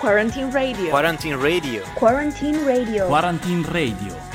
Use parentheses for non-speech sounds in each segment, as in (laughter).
Quarantine Radio. Quarantine Radio. Quarantine Radio. Quarantine Radio.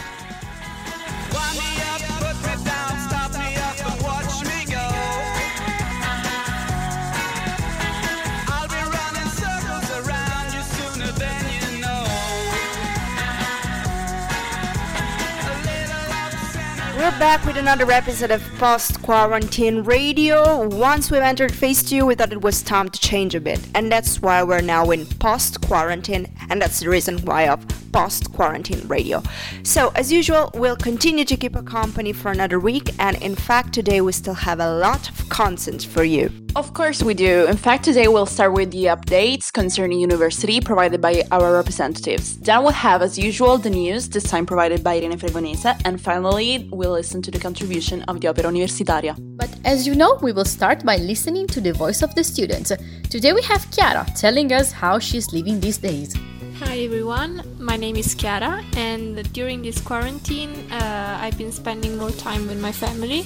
Back with another episode of Post Quarantine Radio. Once we've entered phase two, we thought it was time to change a bit, and that's why we're now in post quarantine, and that's the reason why of post quarantine radio. So, as usual, we'll continue to keep a company for another week, and in fact, today we still have a lot of content for you. Of course, we do. In fact, today we'll start with the updates concerning university provided by our representatives. Then we'll have, as usual, the news, this time provided by Irene Fregonese, and finally, we'll listen to the contribution of the Opera Universitaria. But as you know, we will start by listening to the voice of the students. Today we have Chiara telling us how she's living these days. Hi everyone, my name is Chiara, and during this quarantine, uh, I've been spending more time with my family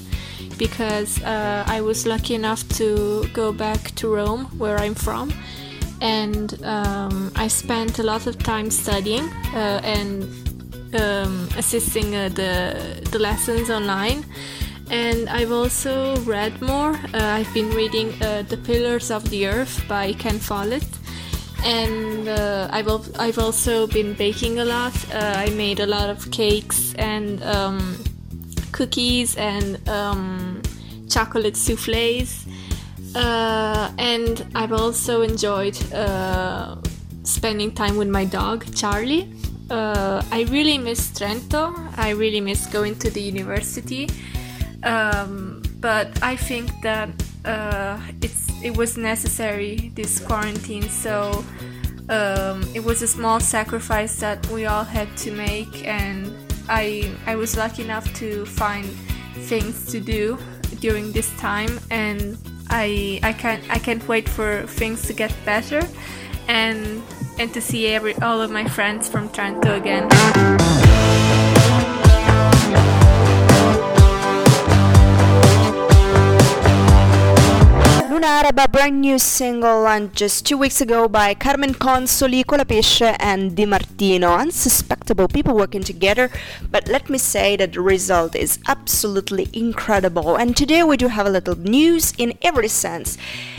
because uh, I was lucky enough to go back to Rome, where I'm from, and um, I spent a lot of time studying uh, and um, assisting uh, the the lessons online. And I've also read more. Uh, I've been reading uh, The Pillars of the Earth by Ken Follett and uh, I've I've also been baking a lot. Uh, I made a lot of cakes and um, cookies and um, chocolate souffles, uh, and I've also enjoyed uh, spending time with my dog Charlie. Uh, I really miss Trento. I really miss going to the university, um, but I think that uh, it's it was necessary this quarantine so um, it was a small sacrifice that we all had to make and I I was lucky enough to find things to do during this time and I I can't I can't wait for things to get better and and to see every all of my friends from Trento again. Araba, brand new single launched just two weeks ago by Carmen Consoli, Colapesce, and Dimartino. Unsuspectable people working together, but let me say that the result is absolutely incredible. And today we do have a little news in every sense.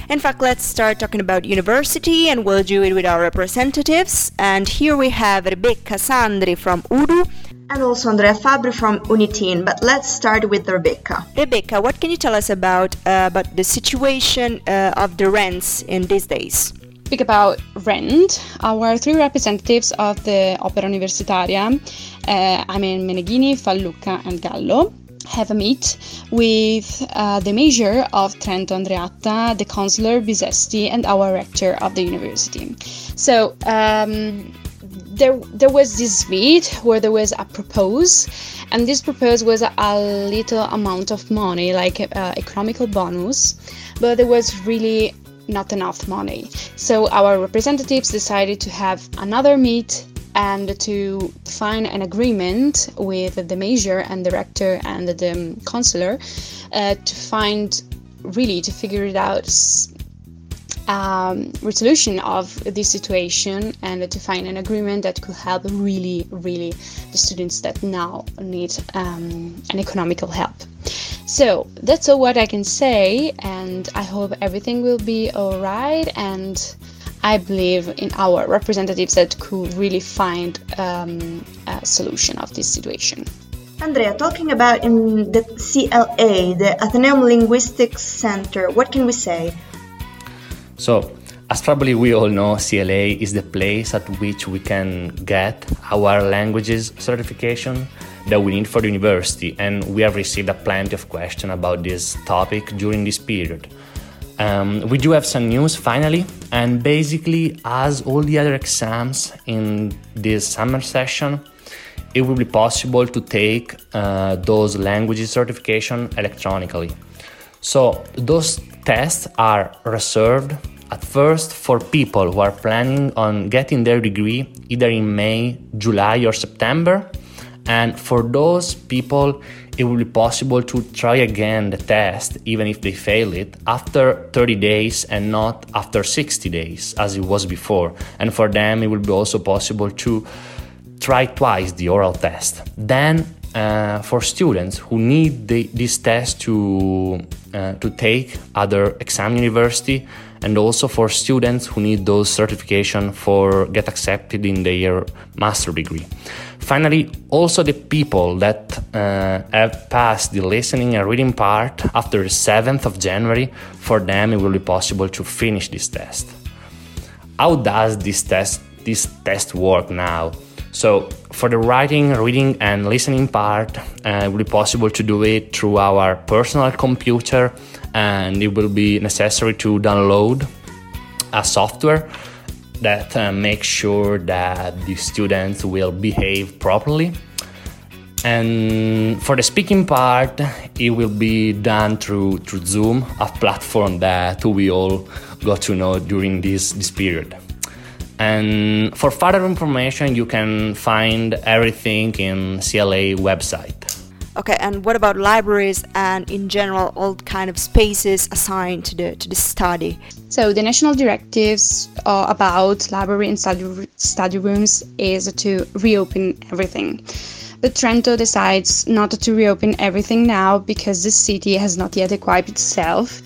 In fact, let's start talking about university, and we'll do it with our representatives. And here we have Rebecca Sandri from Udu. And also Andrea Fabri from Unitin, but let's start with Rebecca. Rebecca, what can you tell us about uh, about the situation uh, of the rents in these days? speak about rent, our three representatives of the Opera Universitaria, uh, I mean Meneghini, Fallucca, and Gallo, have a meet with uh, the mayor of Trento Andreatta, the councillor Bisesti, and our rector of the university. So um, there, there was this meet where there was a propose, and this propose was a, little amount of money, like uh, economical bonus, but there was really not enough money. So our representatives decided to have another meet and to find an agreement with the mayor and the rector and the councillor uh, to find really to figure it out um, resolution of this situation and to find an agreement that could help really really the students that now need um, an economical help so that's all what i can say and i hope everything will be all right and I believe in our representatives that could really find um, a solution of this situation. Andrea, talking about in the CLA, the Athenaeum Linguistics Center, what can we say? So, as probably we all know, CLA is the place at which we can get our languages certification that we need for the university, and we have received a plenty of questions about this topic during this period. Um, we do have some news finally, and basically, as all the other exams in this summer session, it will be possible to take uh, those languages certification electronically. So, those tests are reserved at first for people who are planning on getting their degree either in May, July, or September. And for those people, it will be possible to try again the test, even if they fail it, after 30 days and not after 60 days, as it was before. And for them, it will be also possible to try twice the oral test. Then, uh, for students who need the, this test to, uh, to take other exam university, and also for students who need those certification for get accepted in their master degree. Finally, also the people that uh, have passed the listening and reading part after the 7th of January, for them it will be possible to finish this test. How does this test this test work now? So, for the writing, reading, and listening part, uh, it will be possible to do it through our personal computer, and it will be necessary to download a software that uh, makes sure that the students will behave properly. And for the speaking part, it will be done through, through Zoom, a platform that we all got to know during this, this period. And for further information, you can find everything in CLA website. Okay, and what about libraries and in general all kind of spaces assigned to the to the study? So the national directives uh, about library and study, study rooms is to reopen everything. But Trento decides not to reopen everything now because the city has not yet equipped itself.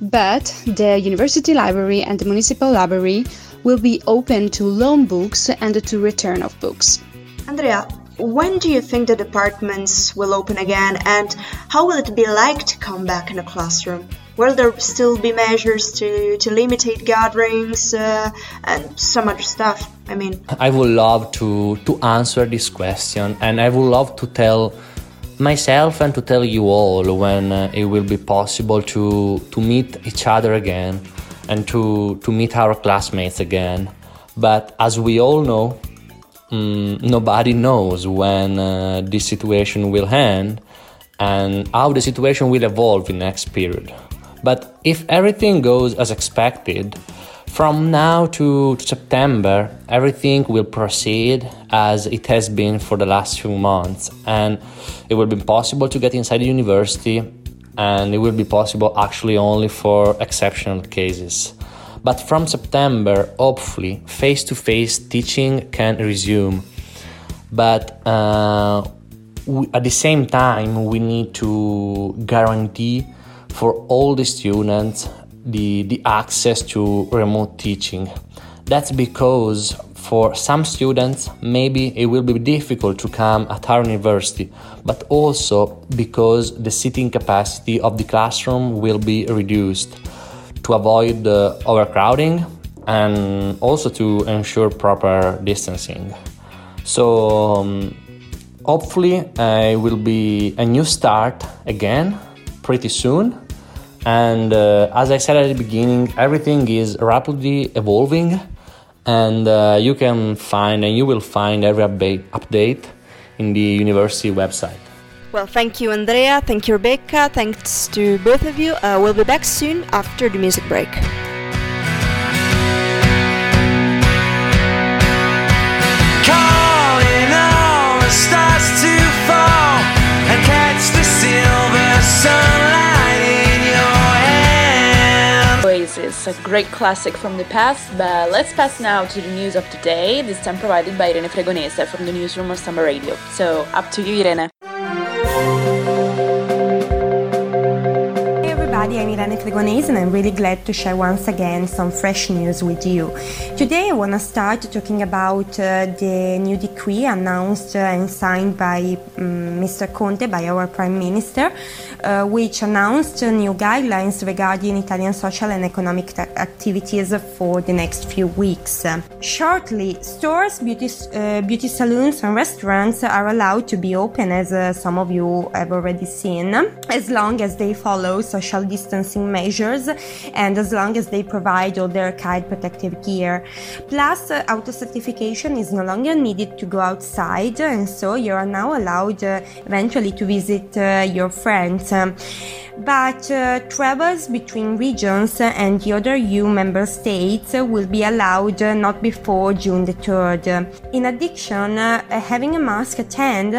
But the university library and the municipal library will be open to loan books and to return of books. Andrea, when do you think the departments will open again and how will it be like to come back in a classroom? Will there still be measures to, to limitate gatherings uh, and some other stuff? I mean, I would love to, to answer this question and I would love to tell myself and to tell you all when uh, it will be possible to, to meet each other again and to, to meet our classmates again. But as we all know, mm, nobody knows when uh, this situation will end and how the situation will evolve in the next period. But if everything goes as expected, from now to, to September, everything will proceed as it has been for the last few months, and it will be possible to get inside the university, and it will be possible actually only for exceptional cases. But from September, hopefully, face to face teaching can resume. But uh, we, at the same time, we need to guarantee for all the students the, the access to remote teaching. That's because for some students, maybe it will be difficult to come at our university, but also because the seating capacity of the classroom will be reduced to avoid uh, overcrowding and also to ensure proper distancing. So, um, hopefully, it will be a new start again pretty soon. And uh, as I said at the beginning, everything is rapidly evolving, and uh, you can find and you will find every update, in the university website. Well, thank you, Andrea. Thank you, Rebecca. Thanks to both of you. Uh, we'll be back soon after the music break. Oasis, a great classic from the past, but let's pass now to the news of today, this time provided by Irene Fregonese from the newsroom of Sanbaradio. So, up to you, Irene. Everybody, I'm Irene Fregonese and I'm really glad to share once again some fresh news with you. Today I want to start talking about uh, the new decree announced uh, and signed by um, Mr. Conte, by our Prime Minister, uh, which announced uh, new guidelines regarding Italian social and economic activities for the next few weeks. Shortly, stores, beauty, uh, beauty salons, and restaurants are allowed to be open, as uh, some of you have already seen, as long as they follow social distancing measures and as long as they provide all their kind protective gear. Plus, uh, auto certification is no longer needed to go outside, and so you are now allowed uh, eventually to visit uh, your friends. Um, but uh, travels between regions and the other EU member states will be allowed not before June the 3rd. In addition, uh, having a mask at hand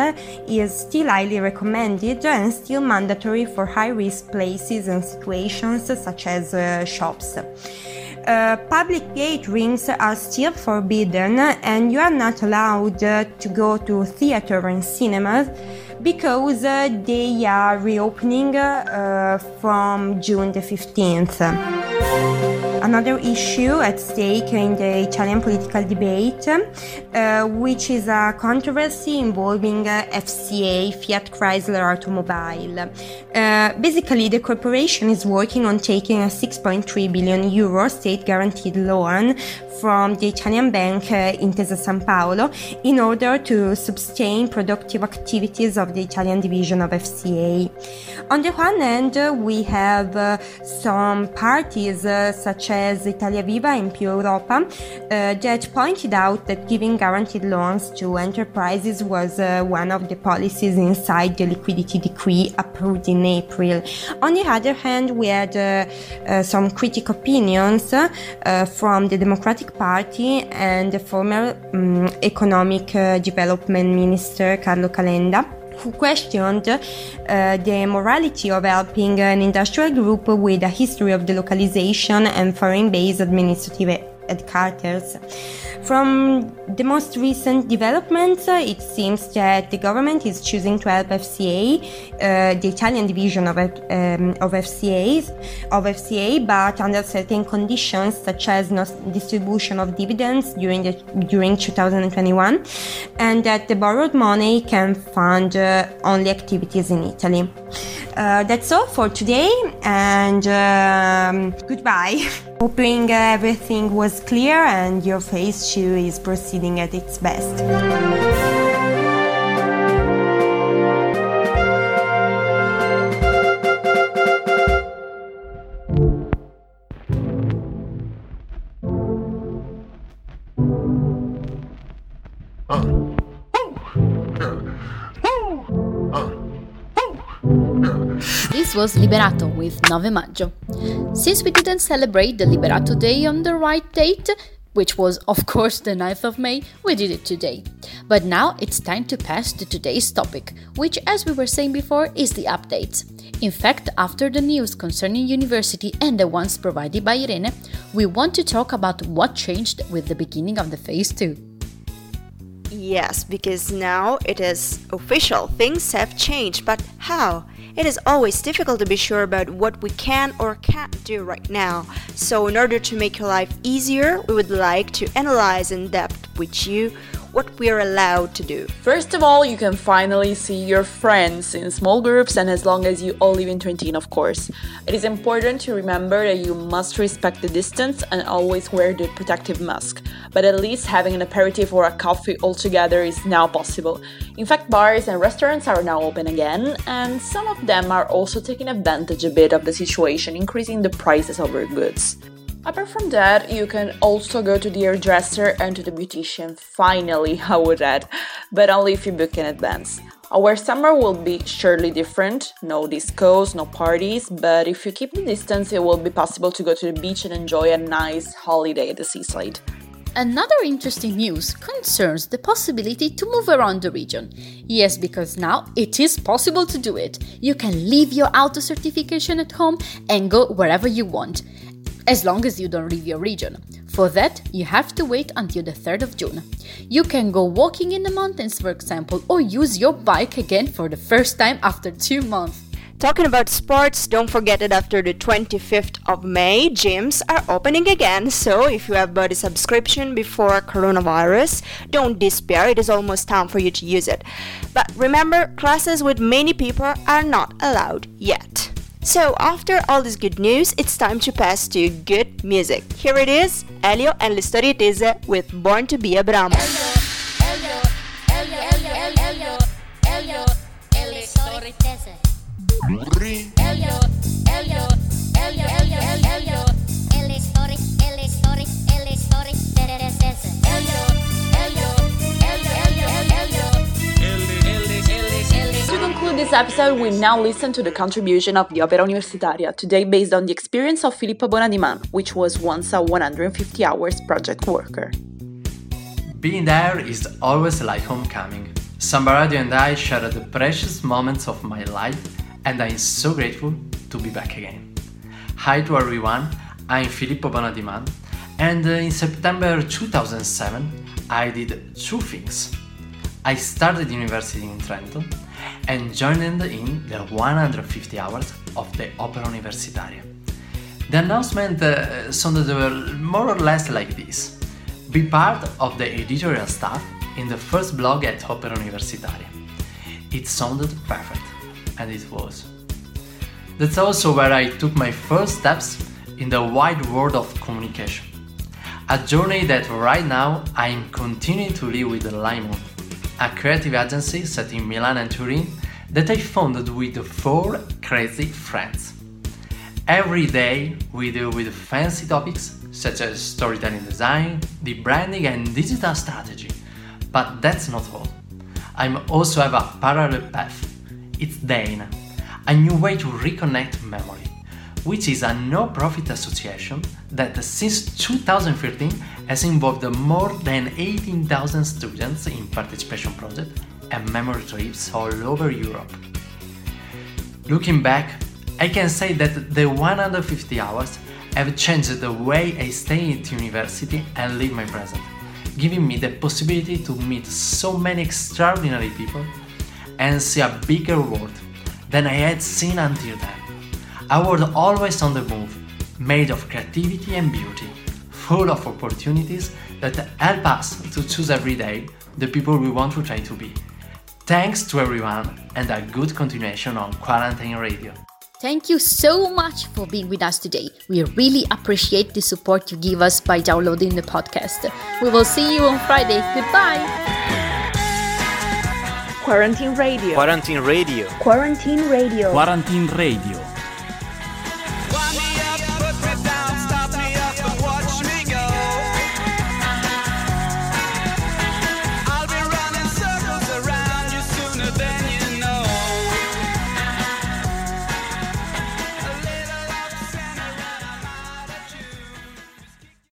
is still highly recommended and still mandatory for high risk places and situations such as uh, shops. Uh, public gatherings are still forbidden and you are not allowed uh, to go to theater and cinemas because uh, they are reopening uh, from June the 15th. Another issue at stake in the Italian political debate, uh, which is a controversy involving uh, FCA, Fiat Chrysler Automobile. Uh, basically, the corporation is working on taking a 6.3 billion euro state guaranteed loan from the Italian bank uh, Intesa Sanpaolo in order to sustain productive activities of the Italian division of FCA. On the one hand, we have uh, some parties uh, such as Italia Viva and Più Europa uh, that pointed out that giving guaranteed loans to enterprises was uh, one of the policies inside the liquidity decree approved in April. On the other hand, we had some critical opinions from the Democratic Party and the former um, Economic Development Minister Carlo Calenda who questioned uh, the morality of helping an industrial group with a history of delocalization and foreign based administrative headquarters. From the most recent developments, uh, it seems that the government is choosing to help FCA, uh, the Italian division of, um, of FCA, of FCA, but under certain conditions, such as no distribution of dividends during the, during 2021, and that the borrowed money can fund uh, only activities in Italy. Uh, that's all for today, and um, goodbye. (laughs) Hoping uh, everything was clear and your phase two is proceeding at its best. This was Liberato with Nove Maggio. Since we didn't celebrate the Liberato Day on the right date, which was of course the 9th of May, we did it today. But now it's time to pass to today's topic, which, as we were saying before, is the updates. In fact, after the news concerning university and the ones provided by Irene, we want to talk about what changed with the beginning of the phase 2. Yes, because now it is official. Things have changed, but how? It is always difficult to be sure about what we can or can't do right now. So, in order to make your life easier, we would like to analyze in depth with you what we are allowed to do. First of all, you can finally see your friends in small groups and as long as you all live in Trentino, of course. It is important to remember that you must respect the distance and always wear the protective mask, but at least having an aperitif or a coffee all together is now possible. In fact, bars and restaurants are now open again, and some of them are also taking advantage a bit of the situation, increasing the prices of their goods. Apart from that, you can also go to the hairdresser and to the beautician, finally, I would add, but only if you book in advance. Our summer will be surely different, no discos, no parties, but if you keep the distance, it will be possible to go to the beach and enjoy a nice holiday at the seaside. Another interesting news concerns the possibility to move around the region. Yes, because now it is possible to do it. You can leave your auto certification at home and go wherever you want as long as you don't leave your region. For that, you have to wait until the 3rd of June. You can go walking in the mountains, for example, or use your bike again for the first time after two months. Talking about sports, don't forget that after the 25th of May, gyms are opening again. So if you have bought a subscription before coronavirus, don't despair. It is almost time for you to use it. But remember, classes with many people are not allowed yet. So, after all this good news, it's time to pass to good music. Here it is Elio and Le Tese with Born to be Abramo. Elio, Elio, Elio, Elio, Elio, Elio, le storie tese. Elio, Elio, this episode, we now listen to the contribution of the Opera Universitaria, today based on the experience of Filippo Bonadiman, which was once a 150 hours project worker. Being there is always like homecoming. Sanbaradio and I shared the precious moments of my life, and I'm so grateful to be back again. Hi to everyone, I'm Filippo Bonadiman, and in September 2007, I did two things. I started university in Trento and joined in the 150 hours of the Opera Universitaria. The announcement uh, sounded more or less like this Be part of the editorial staff in the first blog at Opera Universitaria. It sounded perfect, and it was. That's also where I took my first steps in the wide world of communication. A journey that right now I'm continuing to live with Limon, a creative agency set in Milan and Turin that I founded with four crazy friends. Every day we deal with fancy topics such as storytelling design, the branding and digital strategy. But that's not all. I'm also have a parallel path. It's Deina, a new way to reconnect memory which is a no-profit association that since 2013 has involved more than 18,000 students in participation projects and memory trips all over Europe. Looking back, I can say that the 150 hours have changed the way I stay at university and live my present, giving me the possibility to meet so many extraordinary people and see a bigger world than I had seen until then. A world always on the move, made of creativity and beauty, full of opportunities that help us to choose every day the people we want to try to be. Thanks to everyone and a good continuation on Quarantine Radio. Thank you so much for being with us today. We really appreciate the support you give us by downloading the podcast. We will see you on Friday. Goodbye. Quarantine Radio. Quarantine Radio. Quarantine Radio. Quarantine Radio.